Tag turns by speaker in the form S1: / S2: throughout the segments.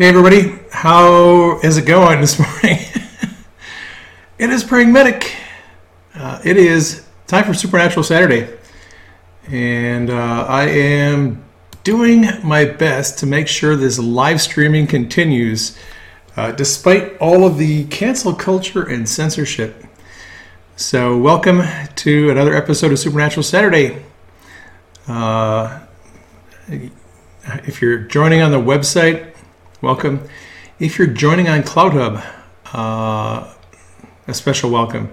S1: Hey, everybody, how is it going this morning? it is Praying Medic. Uh, it is time for Supernatural Saturday, and uh, I am doing my best to make sure this live streaming continues uh, despite all of the cancel culture and censorship. So, welcome to another episode of Supernatural Saturday. Uh, if you're joining on the website, welcome. If you're joining on CloutHub, uh, a special welcome.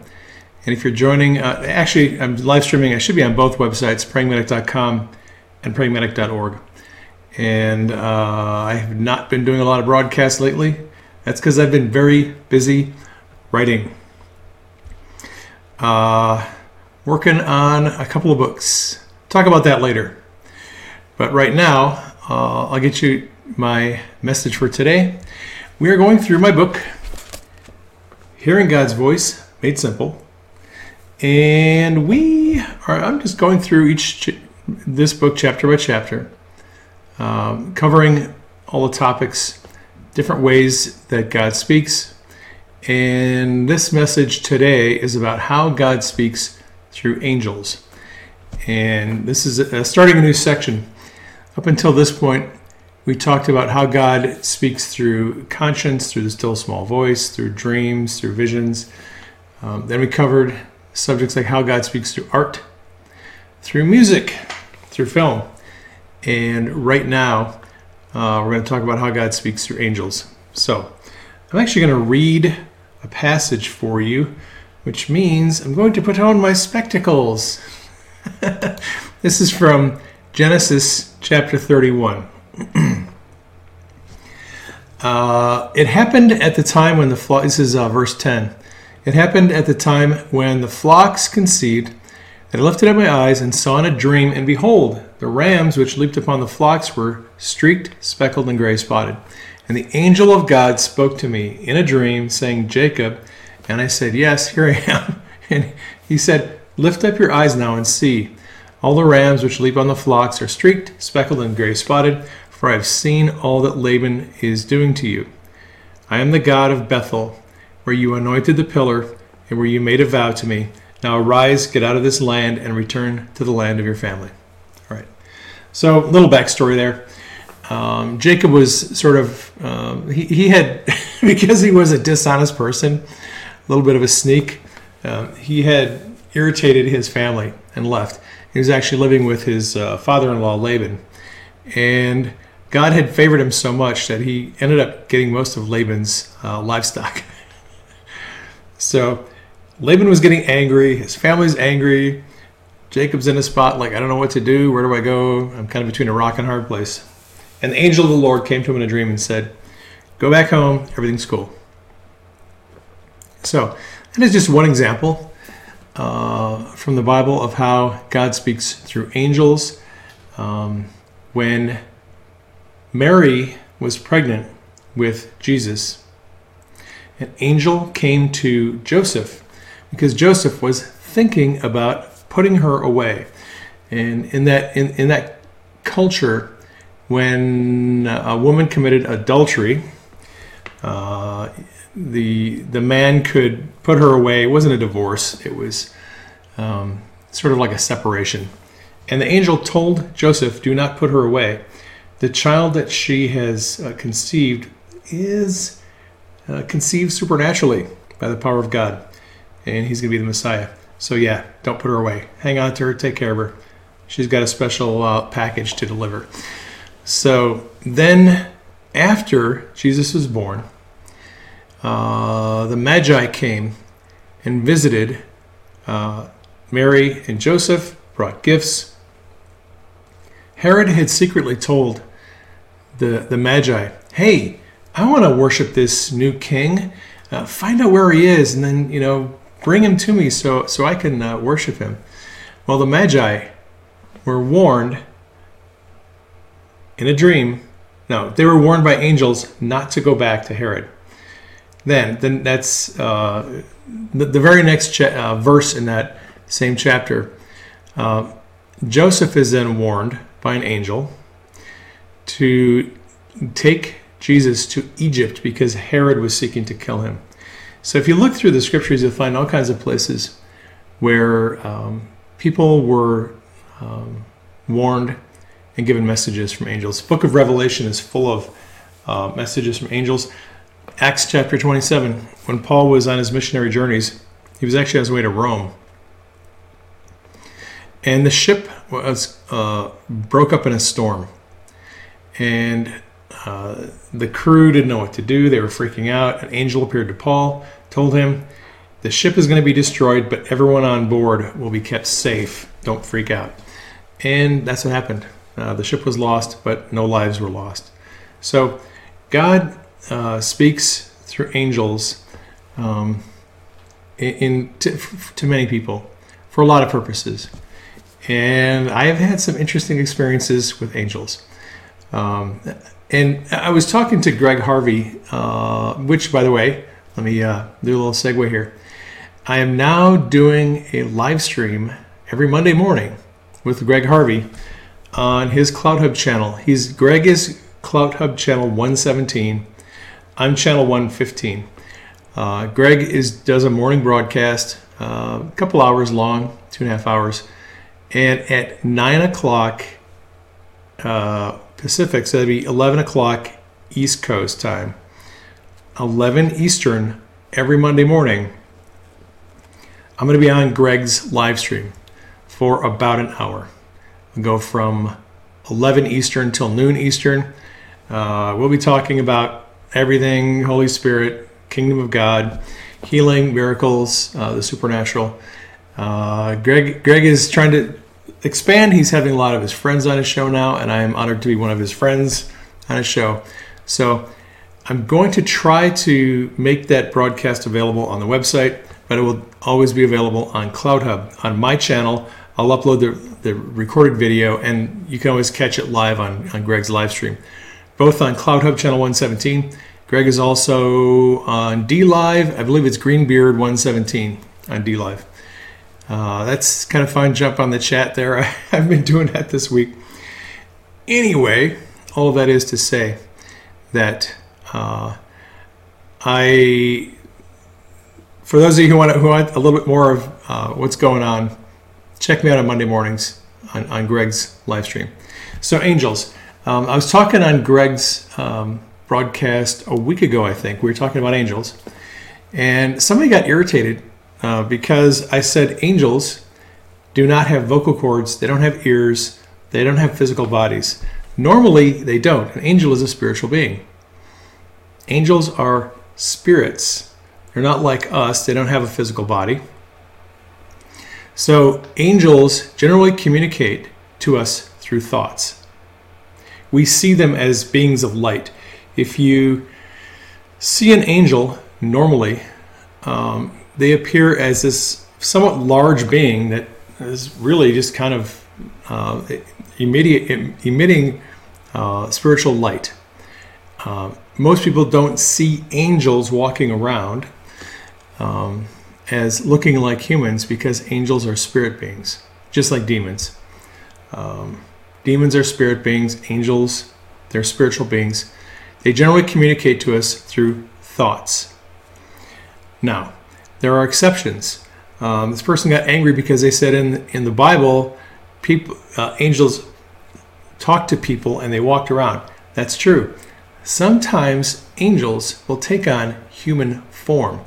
S1: And if you're joining, uh, actually, I'm live streaming. I should be on both websites, prayingmedic.com and prayingmedic.org. And uh, I have not been doing a lot of broadcasts lately. That's because I've been very busy writing. Uh, working on a couple of books. Talk about that later. But right now, uh, I'll get you my message for today. We are going through my book, Hearing God's Voice Made Simple. And we are, I'm just going through each, this book chapter by chapter, um, covering all the topics, different ways that God speaks. And this message today is about how God speaks through angels. And this is a, starting a new section. Up until this point, we talked about how God speaks through conscience, through the still small voice, through dreams, through visions. Um, then we covered subjects like how God speaks through art, through music, through film. And right now, uh, we're going to talk about how God speaks through angels. So I'm actually going to read a passage for you, which means I'm going to put on my spectacles. this is from Genesis chapter 31. uh, it happened at the time when the flock, this is uh, verse 10. It happened at the time when the flocks conceived that I lifted up my eyes and saw in a dream, and behold, the rams which leaped upon the flocks were streaked, speckled, and gray spotted. And the angel of God spoke to me in a dream, saying, Jacob. And I said, Yes, here I am. And he said, Lift up your eyes now and see. All the rams which leap on the flocks are streaked, speckled, and gray spotted, for I have seen all that Laban is doing to you. I am the God of Bethel, where you anointed the pillar, and where you made a vow to me. Now arise, get out of this land, and return to the land of your family. All right. So, little backstory there. Um, Jacob was sort of, um, he, he had, because he was a dishonest person, a little bit of a sneak, um, he had irritated his family and left. He was actually living with his uh, father in law, Laban. And God had favored him so much that he ended up getting most of Laban's uh, livestock. so Laban was getting angry. His family's angry. Jacob's in a spot like, I don't know what to do. Where do I go? I'm kind of between a rock and a hard place. And the angel of the Lord came to him in a dream and said, Go back home. Everything's cool. So, that is just one example uh, from the Bible of how God speaks through angels. Um, when Mary was pregnant with Jesus, an angel came to Joseph because Joseph was thinking about putting her away. And in that in, in that culture, when a woman committed adultery, uh, the the man could put her away. It wasn't a divorce. It was um, sort of like a separation. And the angel told Joseph, "Do not put her away." The child that she has uh, conceived is uh, conceived supernaturally by the power of God, and he's going to be the Messiah. So, yeah, don't put her away. Hang on to her, take care of her. She's got a special uh, package to deliver. So, then after Jesus was born, uh, the Magi came and visited uh, Mary and Joseph, brought gifts. Herod had secretly told the, the Magi, hey, I want to worship this new king. Uh, find out where he is, and then, you know, bring him to me so, so I can uh, worship him. Well, the Magi were warned in a dream. No, they were warned by angels not to go back to Herod. Then, then that's uh, the, the, very next cha- uh, verse in that same chapter. Uh, Joseph is then warned by an angel to take Jesus to Egypt because Herod was seeking to kill him. So if you look through the scriptures, you'll find all kinds of places where um, people were um, warned and given messages from angels. Book of Revelation is full of uh, messages from angels. Acts chapter 27, when Paul was on his missionary journeys, he was actually on his way to Rome. And the ship was uh, broke up in a storm. And uh, the crew didn't know what to do. They were freaking out. An angel appeared to Paul, told him, The ship is going to be destroyed, but everyone on board will be kept safe. Don't freak out. And that's what happened. Uh, the ship was lost, but no lives were lost. So God uh, speaks through angels um, in, to, to many people for a lot of purposes. And I have had some interesting experiences with angels. Um, and I was talking to Greg Harvey, uh, which, by the way, let me uh, do a little segue here. I am now doing a live stream every Monday morning with Greg Harvey on his CloutHub channel. He's Greg is CloutHub channel 117. I'm channel 115. Uh, Greg is does a morning broadcast, uh, a couple hours long, two and a half hours, and at nine o'clock uh, Pacific, so that'd be 11 o'clock East Coast time, 11 Eastern every Monday morning. I'm going to be on Greg's live stream for about an hour. We'll go from 11 Eastern till noon Eastern. Uh, we'll be talking about everything Holy Spirit, Kingdom of God, healing, miracles, uh, the supernatural. Uh, Greg, Greg is trying to expand. He's having a lot of his friends on his show now, and I am honored to be one of his friends on his show. So I'm going to try to make that broadcast available on the website, but it will always be available on CloutHub. On my channel, I'll upload the, the recorded video, and you can always catch it live on, on Greg's live stream, both on CloutHub channel 117. Greg is also on DLive. I believe it's Greenbeard 117 on DLive. Uh, that's kind of fun. Jump on the chat there. I've been doing that this week. Anyway, all that is to say that uh, I, for those of you who want, who want a little bit more of uh, what's going on, check me out on Monday mornings on, on Greg's live stream. So, angels. Um, I was talking on Greg's um, broadcast a week ago, I think. We were talking about angels. And somebody got irritated uh, because I said angels do not have vocal cords, they don't have ears, they don't have physical bodies. Normally, they don't. An angel is a spiritual being. Angels are spirits. They're not like us, they don't have a physical body. So, angels generally communicate to us through thoughts. We see them as beings of light. If you see an angel normally, um, they appear as this somewhat large being that is really just kind of uh, emitting, emitting uh, spiritual light. Uh, most people don't see angels walking around um, as looking like humans because angels are spirit beings, just like demons. Um, demons are spirit beings, angels, they're spiritual beings. They generally communicate to us through thoughts. Now, there are exceptions. Um, this person got angry because they said in in the Bible, people uh, angels talked to people and they walked around. That's true. Sometimes angels will take on human form.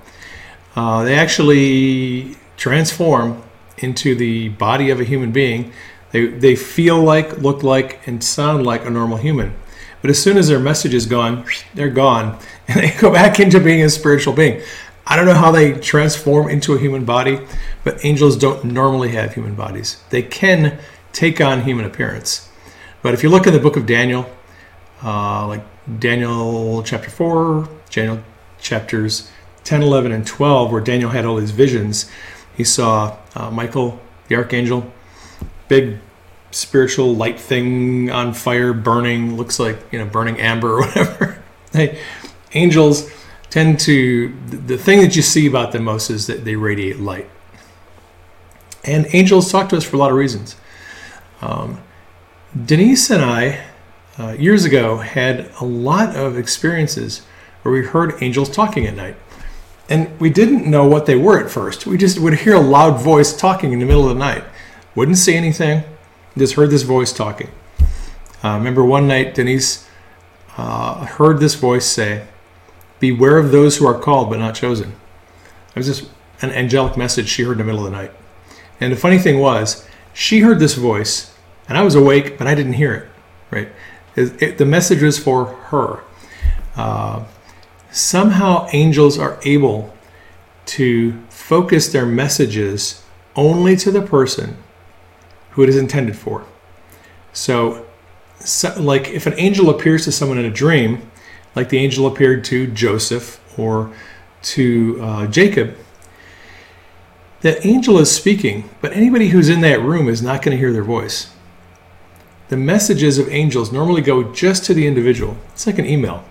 S1: Uh, they actually transform into the body of a human being. They, they feel like, look like, and sound like a normal human. But as soon as their message is gone, they're gone and they go back into being a spiritual being. I don't know how they transform into a human body, but angels don't normally have human bodies. They can take on human appearance. But if you look in the book of Daniel, uh, like Daniel chapter 4, Daniel chapters 10, 11, and 12, where Daniel had all these visions, he saw uh, Michael, the archangel, big spiritual light thing on fire, burning, looks like, you know, burning amber or whatever. hey, angels tend to the thing that you see about them most is that they radiate light and angels talk to us for a lot of reasons um, denise and i uh, years ago had a lot of experiences where we heard angels talking at night. And we didn't know what they were at first. We just would hear a loud voice talking in the middle of the night. Wouldn't see anything, just heard this voice talking. Uh, remember one night, Denise uh, heard this voice say, Beware of those who are called but not chosen. It was just an angelic message she heard in the middle of the night. And the funny thing was, she heard this voice, and I was awake, but I didn't hear it. Right? It, it, the message was for her. Uh, somehow, angels are able to focus their messages only to the person who it is intended for. So, so, like if an angel appears to someone in a dream, like the angel appeared to Joseph or to uh, Jacob, that angel is speaking, but anybody who's in that room is not going to hear their voice. The messages of angels normally go just to the individual. It's like an email.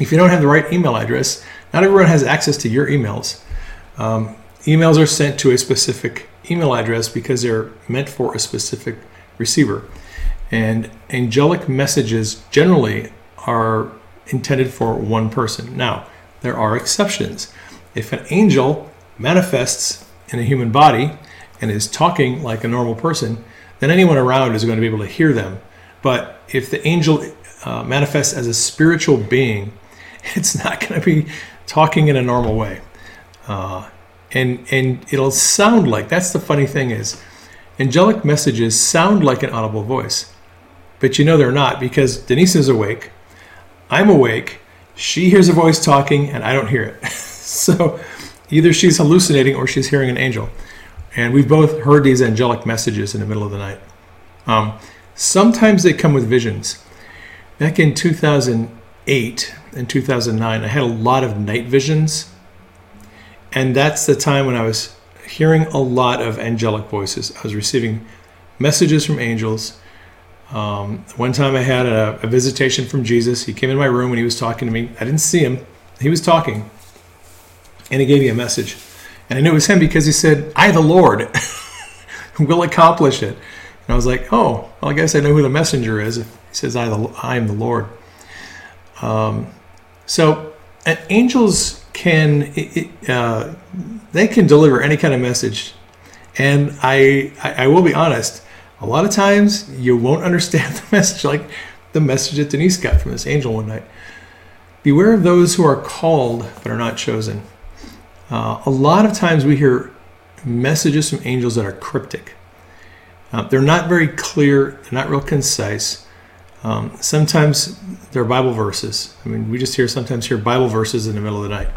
S1: If you don't have the right email address, not everyone has access to your emails. Um, emails are sent to a specific email address because they're meant for a specific receiver. And angelic messages generally are intended for one person. Now, there are exceptions. If an angel manifests in a human body and is talking like a normal person, then anyone around is going to be able to hear them. But if the angel uh, manifests as a spiritual being, it's not going to be talking in a normal way. Uh, and, and it'll sound like that's the funny thing is angelic messages sound like an audible voice but you know they're not because denise is awake i'm awake she hears a voice talking and i don't hear it so either she's hallucinating or she's hearing an angel and we've both heard these angelic messages in the middle of the night um, sometimes they come with visions back in 2008 and 2009 i had a lot of night visions and that's the time when I was hearing a lot of angelic voices. I was receiving messages from angels. Um, one time I had a, a, visitation from Jesus. He came in my room and he was talking to me. I didn't see him, he was talking. And he gave me a message. And I knew it was him because he said, I, the Lord, will accomplish it. And I was like, oh, well, I guess I know who the messenger is. He says, I, the, I am the Lord. Um, so, angels can uh, they can deliver any kind of message and I, I, I will be honest a lot of times you won't understand the message like the message that denise got from this angel one night beware of those who are called but are not chosen uh, a lot of times we hear messages from angels that are cryptic uh, they're not very clear they're not real concise um, sometimes they're Bible verses. I mean, we just hear sometimes hear Bible verses in the middle of the night.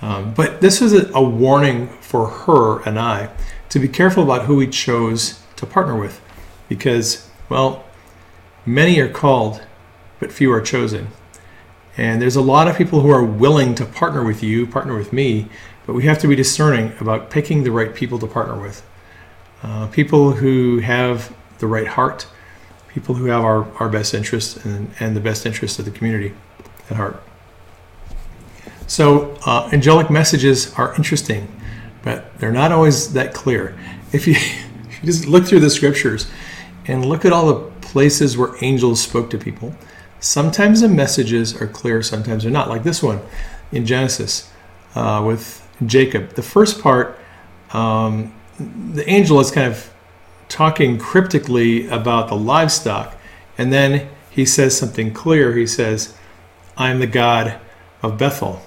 S1: Um, but this is a, a warning for her and I to be careful about who we chose to partner with because, well, many are called, but few are chosen. And there's a lot of people who are willing to partner with you, partner with me, but we have to be discerning about picking the right people to partner with. Uh, people who have the right heart, people who have our, our best interest and, and the best interest of the community at heart. So, uh, angelic messages are interesting, but they're not always that clear. If you, just look through the scriptures and look at all the places where angels spoke to people, sometimes the messages are clear, sometimes they're not. Like this one in Genesis uh, with Jacob. The first part, um, the angel is kind of talking cryptically about the livestock, and then he says something clear. He says, I'm the God of Bethel.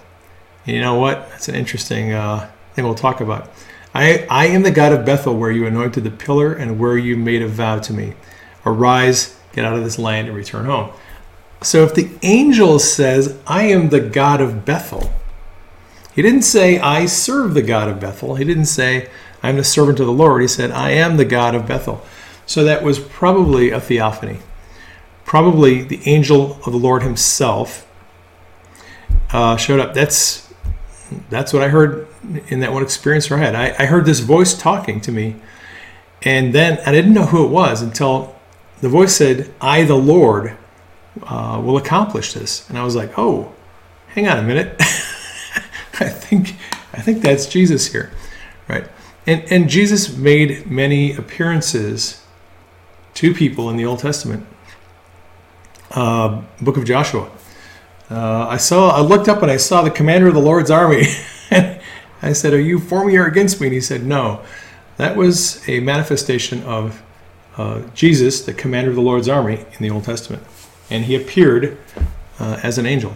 S1: And you know what? That's an interesting uh, thing we'll talk about. I, I am the God of Bethel, where you anointed the pillar and where you made a vow to me. Arise, get out of this land, and return home. So if the angel says, I am the God of Bethel, he didn't say, I serve the God of Bethel. He didn't say, I'm the servant of the Lord. He said, I am the God of Bethel. So that was probably a theophany. Probably the angel of the Lord himself uh, showed up. That's that's what I heard in that one experience where I had. I, I heard this voice talking to me, and then I didn't know who it was until the voice said, "I, the Lord, uh, will accomplish this." And I was like, "Oh, hang on a minute. I think I think that's Jesus here, right?" And and Jesus made many appearances to people in the Old Testament. uh, book of Joshua. Uh, I saw, I looked up and I saw the commander of the Lord's army. I said, "Are you for me or against me?" And he said, "No." That was a manifestation of uh, Jesus, the commander of the Lord's army in the Old Testament, and he appeared uh, as an angel.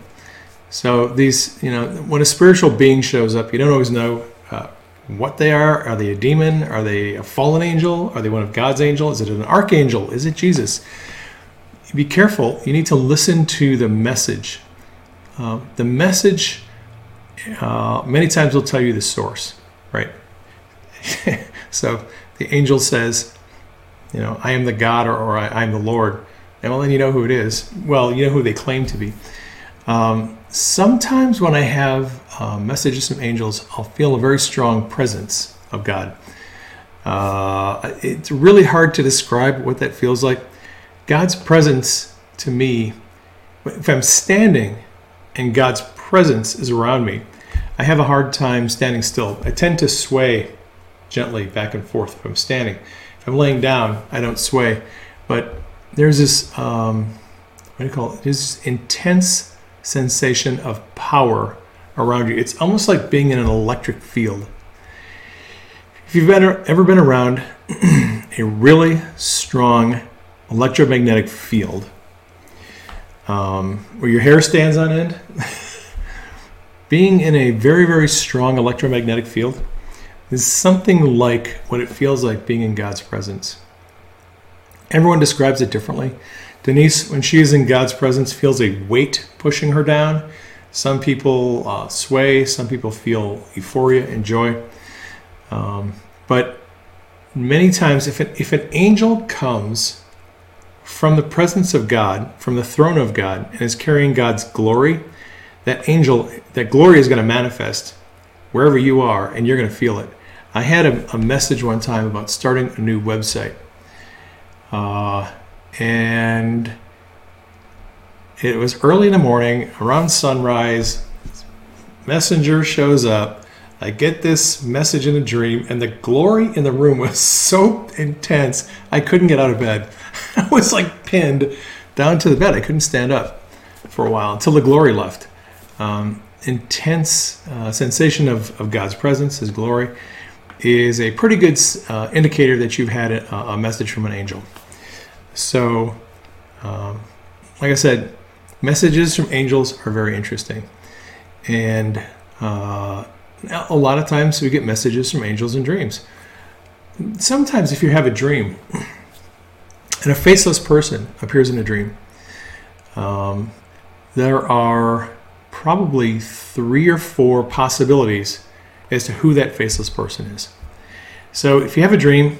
S1: So these, you know, when a spiritual being shows up, you don't always know uh, what they are. Are they a demon? Are they a fallen angel? Are they one of God's angels? Is it an archangel? Is it Jesus? Be careful. You need to listen to the message. Uh, the message uh, many times they'll tell you the source, right? so the angel says, you know, I am the God or, or I, am the Lord. And well, then you know who it is. Well, you know who they claim to be. Um, sometimes when I have uh, messages from angels, I'll feel a very strong presence of God. Uh, it's really hard to describe what that feels like. God's presence to me, if I'm standing and God's presence is around me, I have a hard time standing still. I tend to sway gently back and forth if I'm standing. If I'm laying down, I don't sway. But there's this, um, what do you call it? This intense sensation of power around you. It's almost like being in an electric field. If you've ever been around a really strong electromagnetic field, um, where your hair stands on end, being in a very, very strong electromagnetic field is something like what it feels like being in God's presence. Everyone describes it differently. Denise, when she is in God's presence, feels a weight pushing her down. Some people uh, sway, some people feel euphoria and joy. Um, but many times, if, it, if an angel comes from the presence of God, from the throne of God, and is carrying God's glory, that angel, that glory is going to manifest wherever you are, and you're going to feel it. I had a, a message one time about starting a new website, uh, and it was early in the morning, around sunrise. Messenger shows up. I get this message in a dream, and the glory in the room was so intense, I couldn't get out of bed. I was like pinned down to the bed. I couldn't stand up for a while until the glory left um, intense uh, sensation of, of God's presence, His glory, is a pretty good uh, indicator that you've had a, a, message from an angel. So, um, like I said, messages from angels are very interesting. And uh, a lot of times we get messages from angels in dreams. Sometimes, if you have a dream and a faceless person appears in a dream, um, there are probably three or four possibilities as to who that faceless person is. So if you have a dream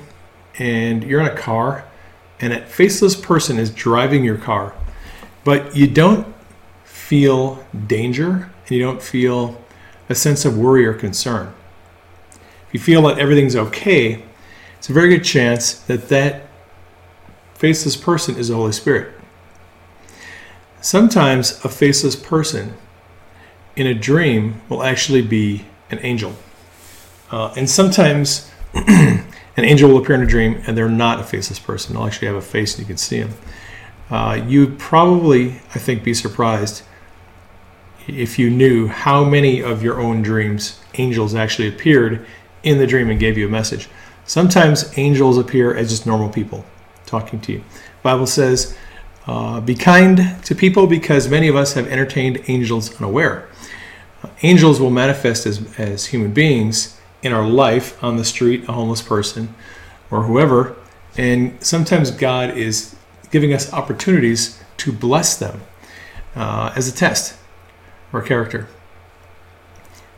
S1: and you're in a car and that faceless person is driving your car, but you don't feel danger and you don't feel a sense of worry or concern. If you feel that everything's okay, it's a very good chance that that faceless person is the Holy Spirit. Sometimes a faceless person in a dream will actually be an angel. Uh, and sometimes an angel will appear in a dream and they're not a faceless person. They'll actually have a face and you can see them. Uh, you'd probably, I think, be surprised if you knew how many of your own dreams angels actually appeared in the dream and gave you a message. Sometimes angels appear as just normal people talking to you. Bible says, uh, "Be kind to people, because many of us have entertained angels unaware." Angels will manifest as, as human beings in our life on the street, a homeless person, or whoever. And sometimes God is giving us opportunities to bless them uh, as a test or character.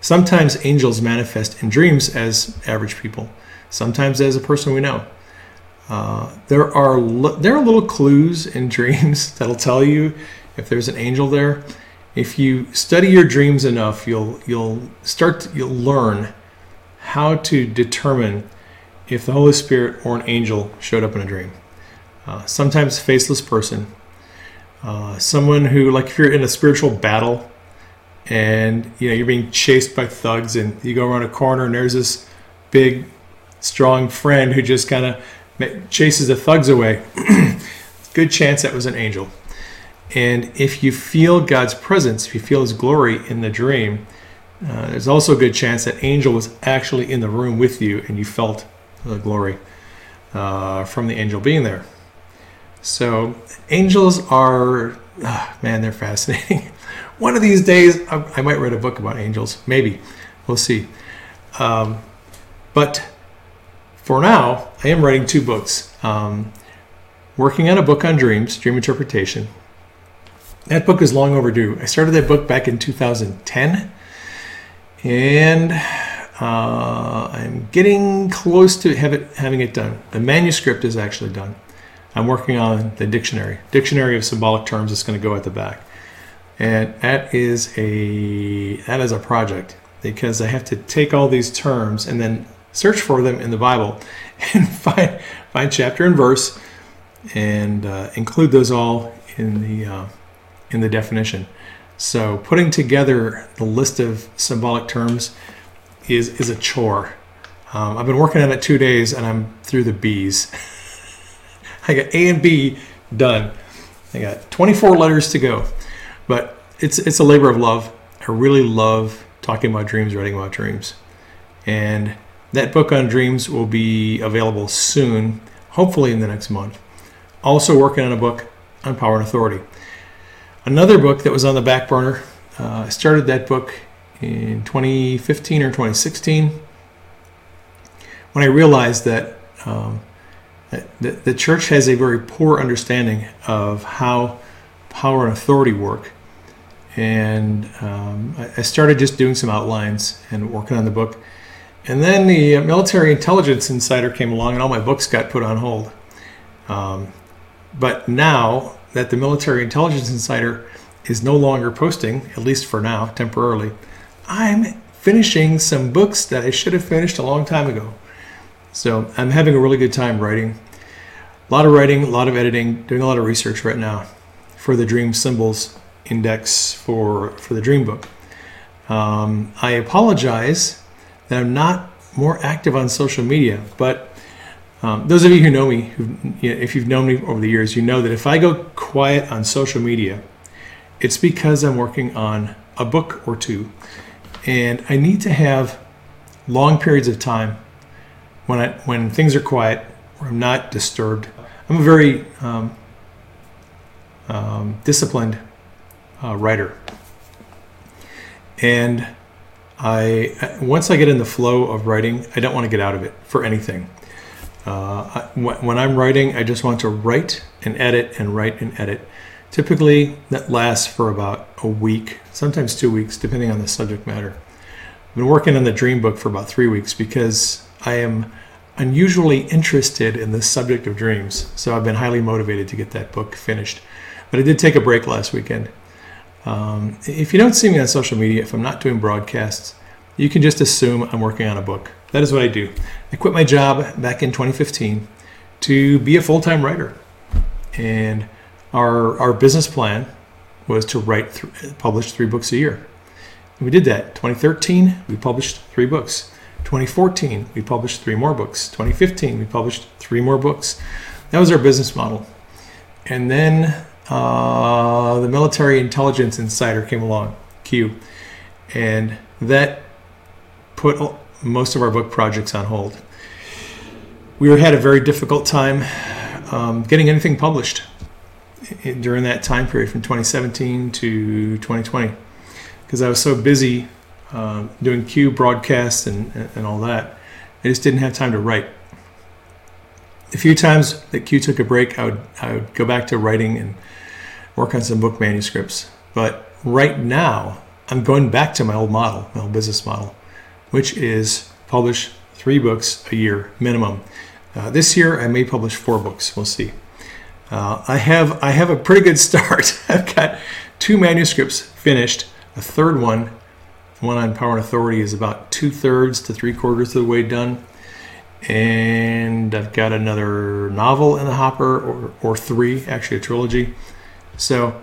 S1: Sometimes angels manifest in dreams as average people, sometimes as a person we know. Uh, there are there are little clues in dreams that'll tell you if there's an angel there if you study your dreams enough, you'll you'll start to, you'll learn how to determine if the Holy Spirit or an angel showed up in a dream. Uh, sometimes faceless person, uh, someone who like if you're in a spiritual battle and you know you're being chased by thugs and you go around a corner and there's this big strong friend who just kind of chases the thugs away good chance that was an angel And if you feel God's presence, if you feel His glory in the dream, uh, there's also a good chance that angel was actually in the room with you and you felt the glory uh, from the angel being there. So, angels are, ah, man, they're fascinating. One of these days, I, I, might write a book about angels. Maybe. We'll see. Um, but for now, I am writing two books. Um, working on a book on dreams, dream interpretation. That book is long overdue. I started that book back in 2010, and uh, I'm getting close to it, having it done. The manuscript is actually done. I'm working on the dictionary, dictionary of symbolic terms. It's going to go at the back, and that is a that is a project because I have to take all these terms and then search for them in the Bible and find find chapter and verse and uh, include those all in the uh, in the definition. So putting together the list of symbolic terms is is a chore. Um, I've been working on it two days and I'm through the B's. I got A and B done. I got 24 letters to go, but it's it's a labor of love. I really love talking about dreams, writing about dreams, and that book on dreams will be available soon, hopefully in the next month. Also working on a book on power and authority. Another book that was on the back burner. Uh, I started that book in 2015 or 2016 when I realized that um, the, the church has a very poor understanding of how power and authority work. And um, I started just doing some outlines and working on the book. And then the military intelligence insider came along, and all my books got put on hold. Um, but now that the military intelligence insider is no longer posting, at least for now, temporarily, I'm finishing some books that I should have finished a long time ago. So I'm having a really good time writing. A lot of writing, a lot of editing, doing a lot of research right now for the Dream Symbols Index for, for the Dream Book. Um, I apologize that I'm not more active on social media. But um, those of you who know me, who, you know, if you've known me over the years, you know that if I go quiet on social media, it's because I'm working on a book or two, and I need to have long periods of time when I when things are quiet, where I'm not disturbed. I'm a very um, um, disciplined uh, writer, and I once I get in the flow of writing, I don't want to get out of it for anything. Uh, I, when I'm writing, I just want to write and edit and write and edit. Typically, that lasts for about a week, sometimes two weeks, depending on the subject matter. I've been working on the dream book for about three weeks because I am unusually interested in the subject of dreams. So I've been highly motivated to get that book finished. But I did take a break last weekend. Um, if you don't see me on social media, if I'm not doing broadcasts, you can just assume I'm working on a book. That is what I do. I quit my job back in 2015 to be a full time writer. And our, our business plan was to write, th- publish three books a year. And we did that. 2013, we published three books. 2014, we published three more books. 2015, we published three more books. That was our business model. And then uh, the military intelligence insider came along, Q, and that put most of our book projects on hold. We had a very difficult time um, getting anything published during that time period from 2017 to 2020 because I was so busy uh, doing Q broadcasts and, and all that. I just didn't have time to write a few times that Q took a break, I would I would go back to writing and work on some book manuscripts. But right now, I'm going back to my old model, my old business model, which is publish three books a year minimum. Uh, this year, I may publish four books. We'll see. Uh, I have I have a pretty good start. I've got two manuscripts finished. A third one, one on power and authority, is about two thirds to three quarters of the way done and I've got another novel in the hopper, or, or three, actually a trilogy. So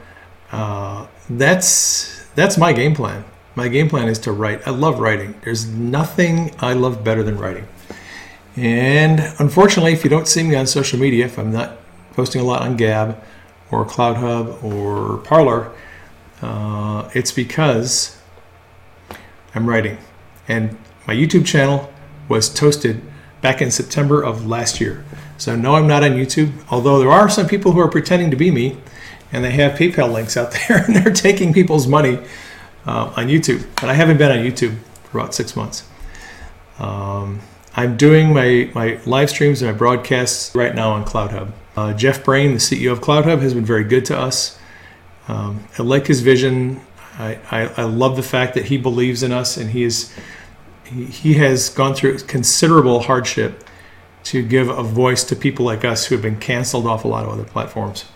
S1: uh, that's that's my game plan. My game plan is to write. I love writing. There's nothing I love better than writing. And unfortunately, if you don't see me on social media, if I'm not posting a lot on Gab or CloutHub or Parler, uh, it's because I'm writing. And my YouTube channel was toasted back in September of last year. So, no, I'm not on YouTube, although there are some people who are pretending to be me and they have PayPal links out there and they're taking people's money uh, on YouTube. But I haven't been on YouTube for about six months. Um, I'm doing my, my live streams and my broadcasts right now on CloutHub. Uh, Jeff Brain, the CEO of CloutHub, has been very good to us. Um, I like his vision. I, I, I, love the fact that he believes in us and he is he, he has gone through considerable hardship to give a voice to people like us who have been canceled off a lot of other platforms.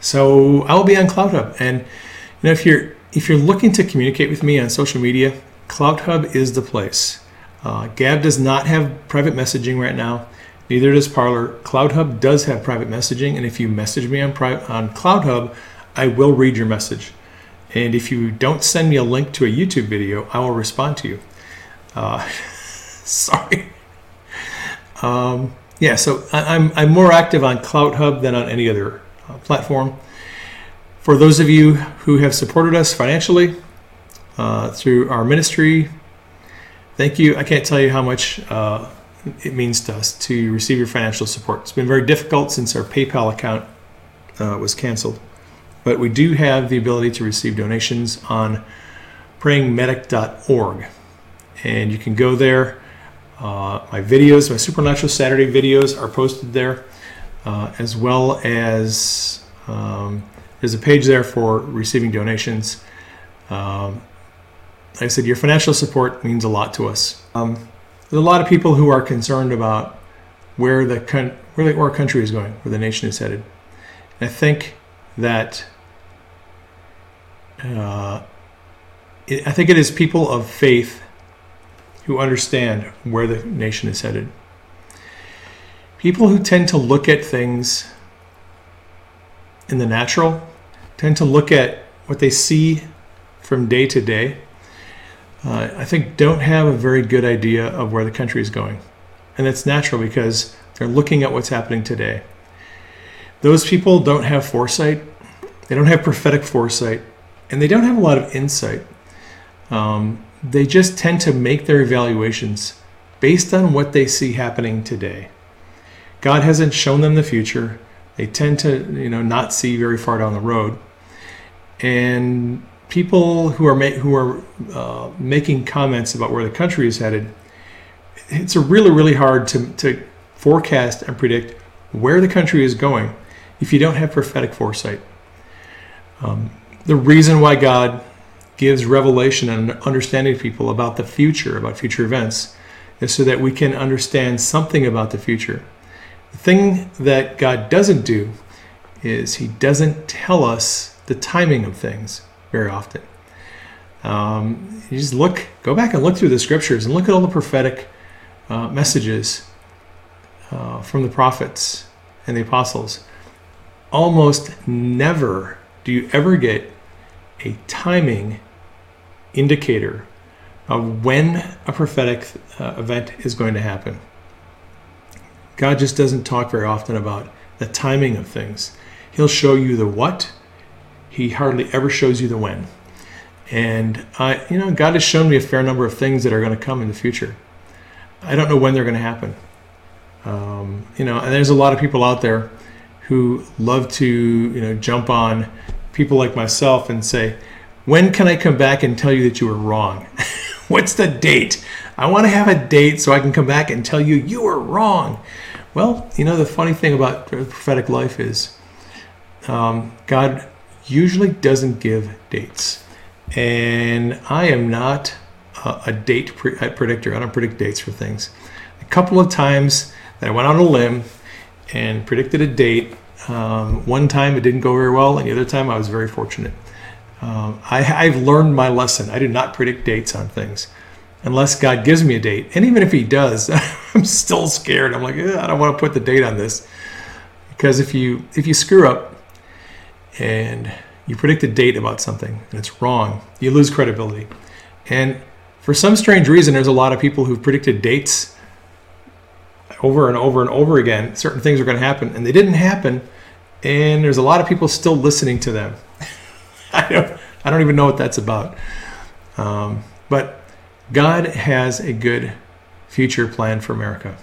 S1: So I will be on CloutHub, and you know if you're if you're looking to communicate with me on social media, CloutHub is the place. Uh, Gab does not have private messaging right now. Neither does Parler. CloutHub does have private messaging, and if you message me on pri- on CloutHub, I will read your message. And if you don't send me a link to a YouTube video, I will respond to you. Uh, sorry. Um, yeah, so I, am I'm, I'm more active on CloutHub than on any other uh, platform. For those of you who have supported us financially uh, through our ministry, thank you. I can't tell you how much uh, it means to us to receive your financial support. It's been very difficult since our PayPal account uh, was canceled, but we do have the ability to receive donations on prayingmedic.org, and you can go there. Uh, my videos, my Supernatural Saturday videos, are posted there, uh, as well as um, there's a page there for receiving donations. Um, like I said, your financial support means a lot to us. Um, there's a lot of people who are concerned about where the where, the, our country is going, where the nation is headed. And I think that uh, it, I think it is people of faith who understand where the nation is headed. People who tend to look at things in the natural tend to look at what they see from day to day uh, I think don't have a very good idea of where the country is going. And that's natural because they're looking at what's happening today. Those people don't have foresight, they don't have prophetic foresight, and they don't have a lot of insight. Um, they just tend to make their evaluations based on what they see happening today. God hasn't shown them the future. They tend to, you know, not see very far down the road. And people who are ma- who are uh, making comments about where the country is headed, it's really really hard to, to forecast and predict where the country is going if you don't have prophetic foresight. Um, the reason why God gives revelation and understanding to people about the future, about future events, is so that we can understand something about the future. The thing that God doesn't do is He doesn't tell us the timing of things very often. Um, you just look, go back and look through the scriptures and look at all the prophetic uh, messages uh, from the prophets and the apostles. Almost never do you ever get a timing indicator of when a prophetic uh, event is going to happen. God just doesn't talk very often about the timing of things. He'll show you the what he hardly ever shows you the when. And I, you know, God has shown me a fair number of things that are going to come in the future. I don't know when they're going to happen. Um, you know, and there's a lot of people out there who love to, you know, jump on people like myself and say, "When can I come back and tell you that you were wrong? What's the date? I want to have a date so I can come back and tell you you were wrong." Well, you know, the funny thing about prophetic life is um, God usually doesn't give dates. And I am not a, a date pre- predictor. I don't predict dates for things. A couple of times that I went on a limb and predicted a date. Um, one time it didn't go very well, and the other time I was very fortunate. Um, I, have learned my lesson. I do not predict dates on things unless God gives me a date. And even if He does, I'm still scared. I'm like, I don't want to put the date on this because if you if you screw up, and you predict a date about something and it's wrong, you lose credibility. And for some strange reason, there's a lot of people who've predicted dates over and over and over again. Certain things are going to happen, and they didn't happen. and there's a lot of people still listening to them. I don't, I don't even know what that's about. Um, but God has a good future plan for America.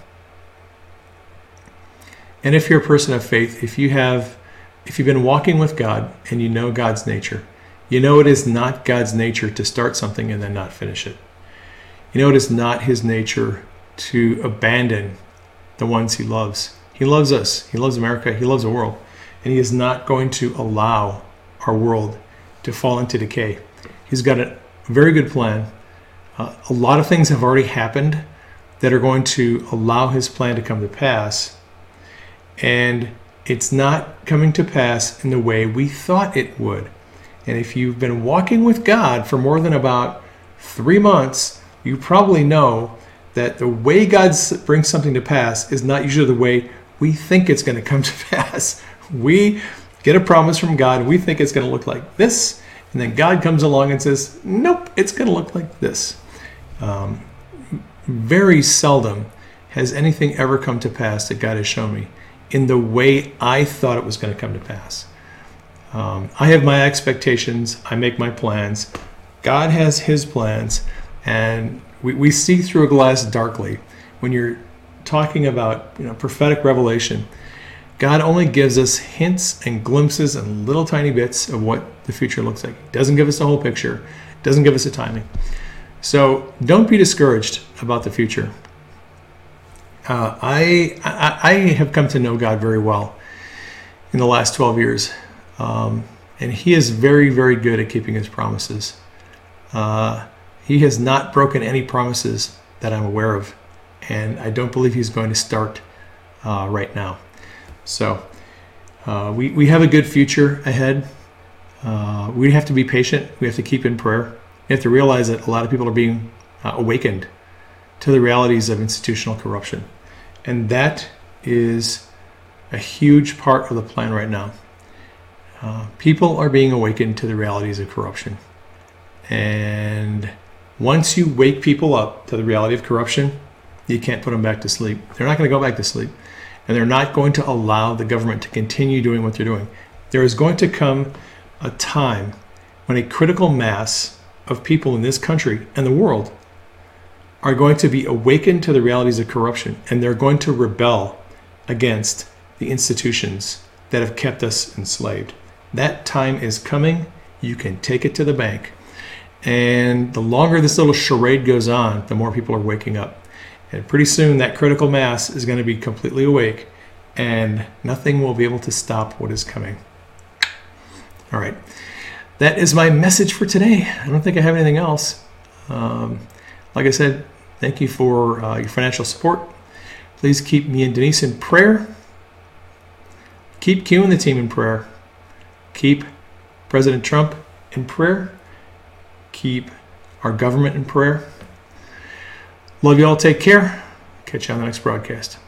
S1: And if you're a person of faith, if you have if you've been walking with God and you know God's nature, you know it is not God's nature to start something and then not finish it. You know it is not his nature to abandon the ones he loves. He loves us. He loves America. He loves the world. And he is not going to allow our world to fall into decay. He's got a very good plan. Uh, a lot of things have already happened that are going to allow his plan to come to pass. And it's not coming to pass in the way we thought it would. And if you've been walking with God for more than about three months, you probably know that the way God brings something to pass is not usually the way we think it's going to come to pass. We get a promise from God, we think it's going to look like this, and then God comes along and says, Nope, it's going to look like this. Um, very seldom has anything ever come to pass that God has shown me in the way I thought it was going to come to pass. Um, I have my expectations, I make my plans. God has his plans, and we, we see through a glass darkly. When you're talking about you know, prophetic revelation, God only gives us hints and glimpses and little tiny bits of what the future looks like. Doesn't give us the whole picture, doesn't give us a timing. So don't be discouraged about the future. Uh, I, I, I have come to know God very well in the last 12 years, um, and He is very very good at keeping His promises. Uh, he has not broken any promises that I'm aware of, and I don't believe He's going to start uh, right now. So uh, we we have a good future ahead. Uh, we have to be patient. We have to keep in prayer. We have to realize that a lot of people are being uh, awakened to the realities of institutional corruption. And that is a huge part of the plan right now. Uh, people are being awakened to the realities of corruption. And once you wake people up to the reality of corruption, you can't put them back to sleep. They're not going to go back to sleep. And they're not going to allow the government to continue doing what they're doing. There is going to come a time when a critical mass of people in this country and the world are going to be awakened to the realities of corruption and they're going to rebel against the institutions that have kept us enslaved. That time is coming. You can take it to the bank. And the longer this little charade goes on, the more people are waking up. And pretty soon, that critical mass is going to be completely awake, and nothing will be able to stop what is coming. All right. That is my message for today. I don't think I have anything else. Um, like I said, Thank you for uh, your financial support. Please keep me and Denise in prayer. Keep Q and the team in prayer. Keep President Trump in prayer. Keep our government in prayer. Love you all. Take care. Catch you on the next broadcast.